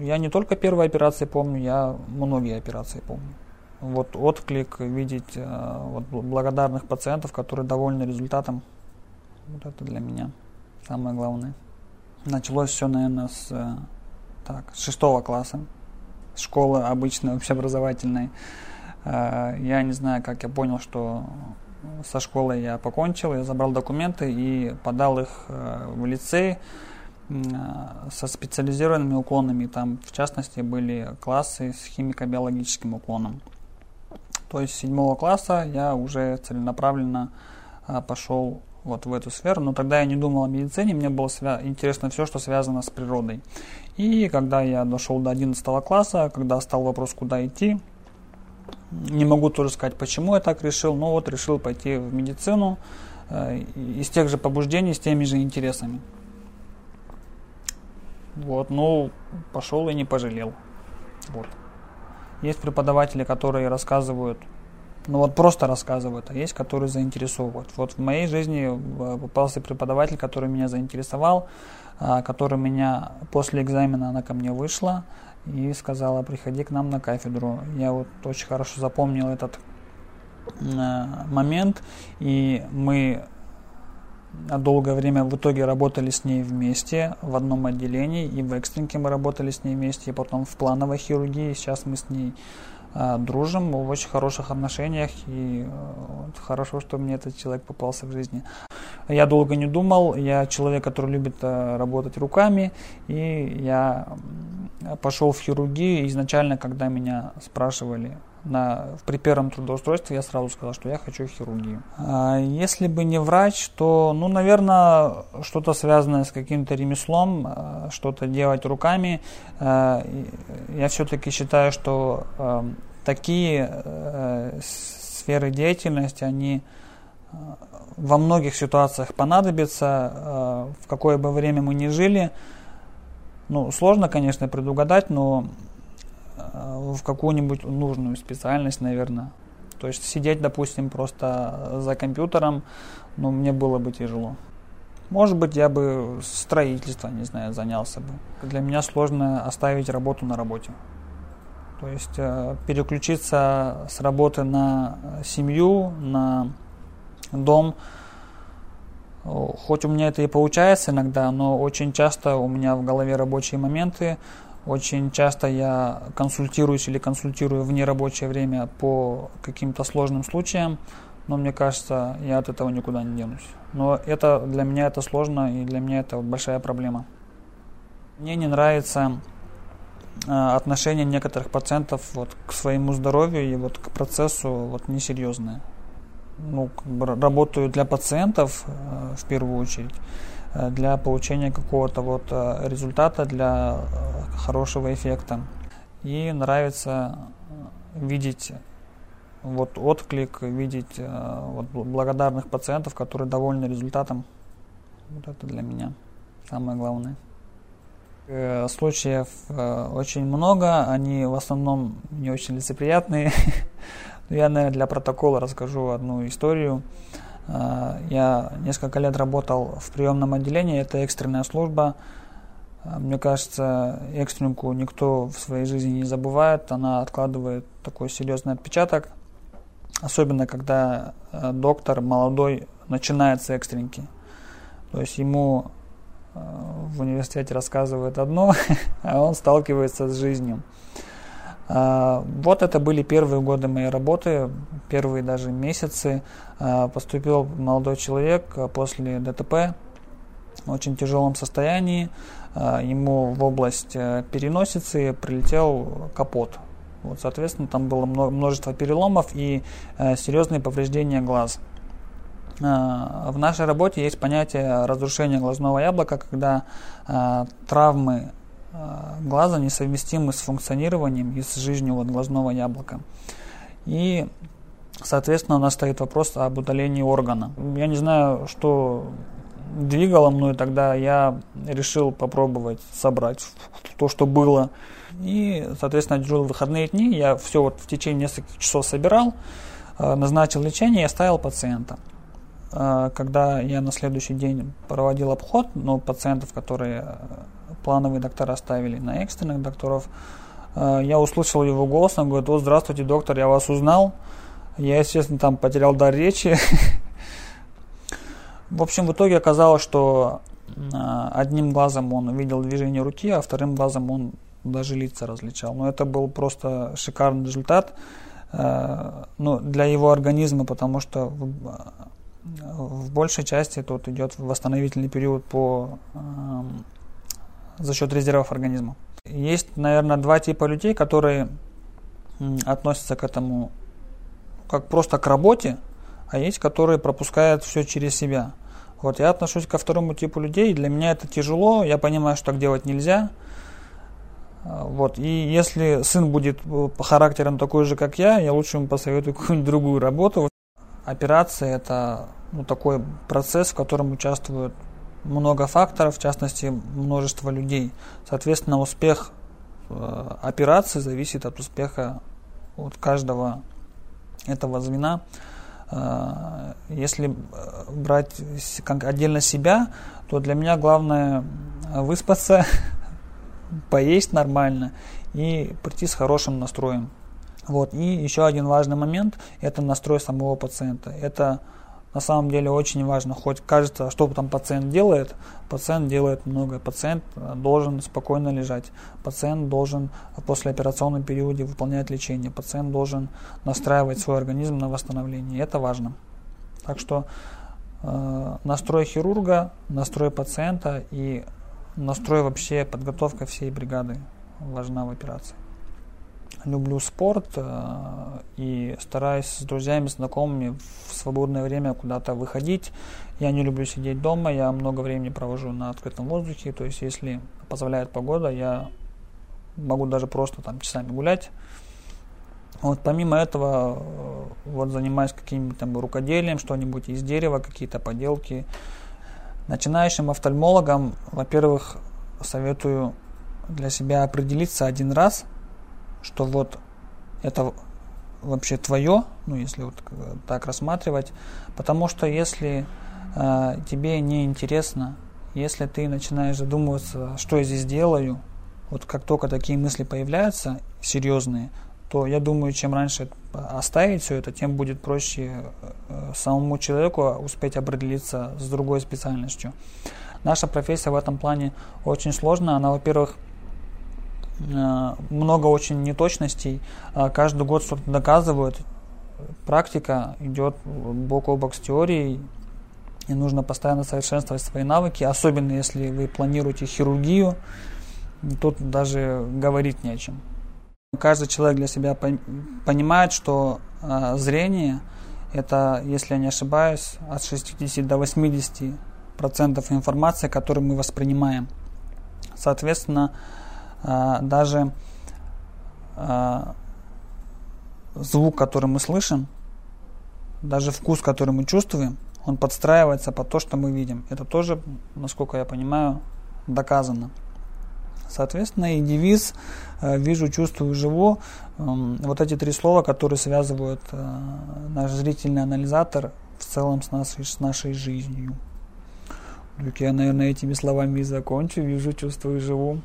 Я не только первые операции помню, я многие операции помню. Вот отклик, видеть э, вот, благодарных пациентов, которые довольны результатом, вот это для меня самое главное. Началось все, наверное, с, э, так, с шестого класса, школы обычной, общеобразовательной. Э, я не знаю, как я понял, что со школой я покончил, я забрал документы и подал их в лицей со специализированными уклонами. Там, в частности, были классы с химико-биологическим уклоном. То есть с седьмого класса я уже целенаправленно а, пошел вот в эту сферу, но тогда я не думал о медицине, мне было свя- интересно все, что связано с природой. И когда я дошел до 11 класса, когда стал вопрос, куда идти, не могу тоже сказать, почему я так решил, но вот решил пойти в медицину э, из тех же побуждений, с теми же интересами. Вот, ну, пошел и не пожалел. Вот. Есть преподаватели, которые рассказывают, ну вот просто рассказывают, а есть, которые заинтересовывают. Вот в моей жизни э, попался преподаватель, который меня заинтересовал, а, который меня после экзамена, она ко мне вышла и сказала, приходи к нам на кафедру. Я вот очень хорошо запомнил этот э, момент, и мы долгое время в итоге работали с ней вместе в одном отделении, и в экстренке мы работали с ней вместе, и потом в плановой хирургии. Сейчас мы с ней э, дружим, в очень хороших отношениях, и э, хорошо, что мне этот человек попался в жизни. Я долго не думал, я человек, который любит э, работать руками, и я пошел в хирургию. Изначально, когда меня спрашивали, на, при первом трудоустройстве я сразу сказал, что я хочу хирургию. А если бы не врач, то, ну, наверное, что-то связанное с каким-то ремеслом, а, что-то делать руками. А, я все-таки считаю, что а, такие сферы деятельности, они во многих ситуациях понадобятся, в какое бы время мы ни жили. Ну, сложно, конечно, предугадать, но в какую-нибудь нужную специальность, наверное. То есть сидеть, допустим, просто за компьютером, ну, мне было бы тяжело. Может быть, я бы строительством, не знаю, занялся бы. Для меня сложно оставить работу на работе. То есть э, переключиться с работы на семью, на дом. Хоть у меня это и получается иногда, но очень часто у меня в голове рабочие моменты, очень часто я консультируюсь или консультирую в нерабочее время по каким-то сложным случаям, но мне кажется, я от этого никуда не денусь. Но это для меня это сложно и для меня это большая проблема. Мне не нравится а, отношение некоторых пациентов вот к своему здоровью и вот к процессу вот несерьезное. Ну, как бы работаю для пациентов э, в первую очередь. Э, для получения какого-то вот э, результата, для э, хорошего эффекта. И нравится видеть вот отклик, видеть вот благодарных пациентов, которые довольны результатом. Вот это для меня самое главное. Случаев очень много, они в основном не очень лицеприятные. Я, наверное, для протокола расскажу одну историю. А, я несколько лет работал в приемном отделении, это экстренная служба. А, мне кажется, экстренку никто в своей жизни не забывает, она откладывает такой серьезный отпечаток, особенно когда а, доктор молодой начинает с экстренки. То есть ему в университете рассказывают одно, а он сталкивается с жизнью. А, вот это были первые годы моей работы, первые даже месяцы. А, поступил молодой человек а, после ДТП в очень тяжелом состоянии. Ему в область э, переносицы прилетел капот. Вот, соответственно, там было множество переломов и э, серьезные повреждения глаз. В нашей работе есть понятие разрушения глазного яблока, когда травмы глаза несовместимы с функционированием и с жизнью вот глазного яблока. И, соответственно, у нас стоит вопрос об удалении органа. Я не знаю, что двигало мной тогда, я решил попробовать собрать то, что было. И, соответственно, дежурил выходные дни, я все вот в течение нескольких часов собирал, э, назначил лечение и оставил пациента. э, когда я на следующий день проводил обход, ну, пациентов, которые плановые доктора ставили на экстренных докторов, э, я услышал его голос, он говорит, о, здравствуйте, доктор, я вас узнал. Я, естественно, там потерял дар речи. В общем, в итоге оказалось, что одним глазом он видел движение руки, а вторым глазом он даже лица различал. Но это был просто шикарный результат ну, для его организма, потому что в, в большей части тут идет восстановительный период по, за счет резервов организма. Есть, наверное, два типа людей, которые относятся к этому как просто к работе, а есть, которые пропускают все через себя. Вот я отношусь ко второму типу людей, для меня это тяжело, я понимаю, что так делать нельзя. Вот. И если сын будет э, по характерам такой же, как я, я лучше ему посоветую какую-нибудь другую работу. Операция – это ну, такой процесс, в котором участвуют много факторов, в частности, множество людей. Соответственно, успех э, операции зависит от успеха от каждого этого звена. Э, если э, брать отдельно себя, то для меня главное выспаться, поесть нормально и прийти с хорошим настроем. Вот. И еще один важный момент – это настрой самого пациента. Это на самом деле очень важно. Хоть кажется, что там пациент делает, пациент делает многое. Пациент э, должен спокойно лежать. Пациент должен в послеоперационном периоде выполнять лечение. Пациент должен настраивать свой организм на восстановление. Это важно. Так что э, настрой хирурга, настрой пациента и настрой вообще подготовка всей бригады важна в операции. Люблю спорт э, и стараюсь с друзьями, знакомыми в свободное время куда-то выходить. Я не люблю сидеть дома, я много времени провожу на открытом воздухе. То есть, если позволяет погода, я могу даже просто там часами гулять. Вот помимо этого, э, вот занимаюсь каким-нибудь там рукоделием, что-нибудь из дерева, какие-то поделки. Начинающим офтальмологам, во-первых, советую для себя определиться один раз – что вот это вообще твое, ну если вот так рассматривать, потому что если э, тебе не интересно, если ты начинаешь задумываться, что я здесь делаю, вот как только такие мысли появляются серьезные, то я думаю, чем раньше оставить все это, тем будет проще э, самому человеку успеть определиться с другой специальностью. Наша профессия в этом плане очень сложная. Она, во-первых, много очень неточностей. Э, каждый год что-то доказывают. Практика идет бок о бок с теорией, и нужно постоянно совершенствовать свои навыки, особенно если вы планируете хирургию, тут даже говорить не о чем. Каждый человек для себя понимает, что э, зрение это, если я не ошибаюсь, от 60 до 80 процентов информации, которую мы воспринимаем. Соответственно, даже а, звук, который мы слышим, даже вкус, который мы чувствуем, он подстраивается под то, что мы видим. Это тоже, насколько я понимаю, доказано. Соответственно, и девиз э, «вижу, чувствую, живу» вот эти три слова, которые связывают э, наш зрительный анализатор в целом с нашей, с нашей жизнью. Так я, наверное, этими словами и закончу. «Вижу, чувствую, живу».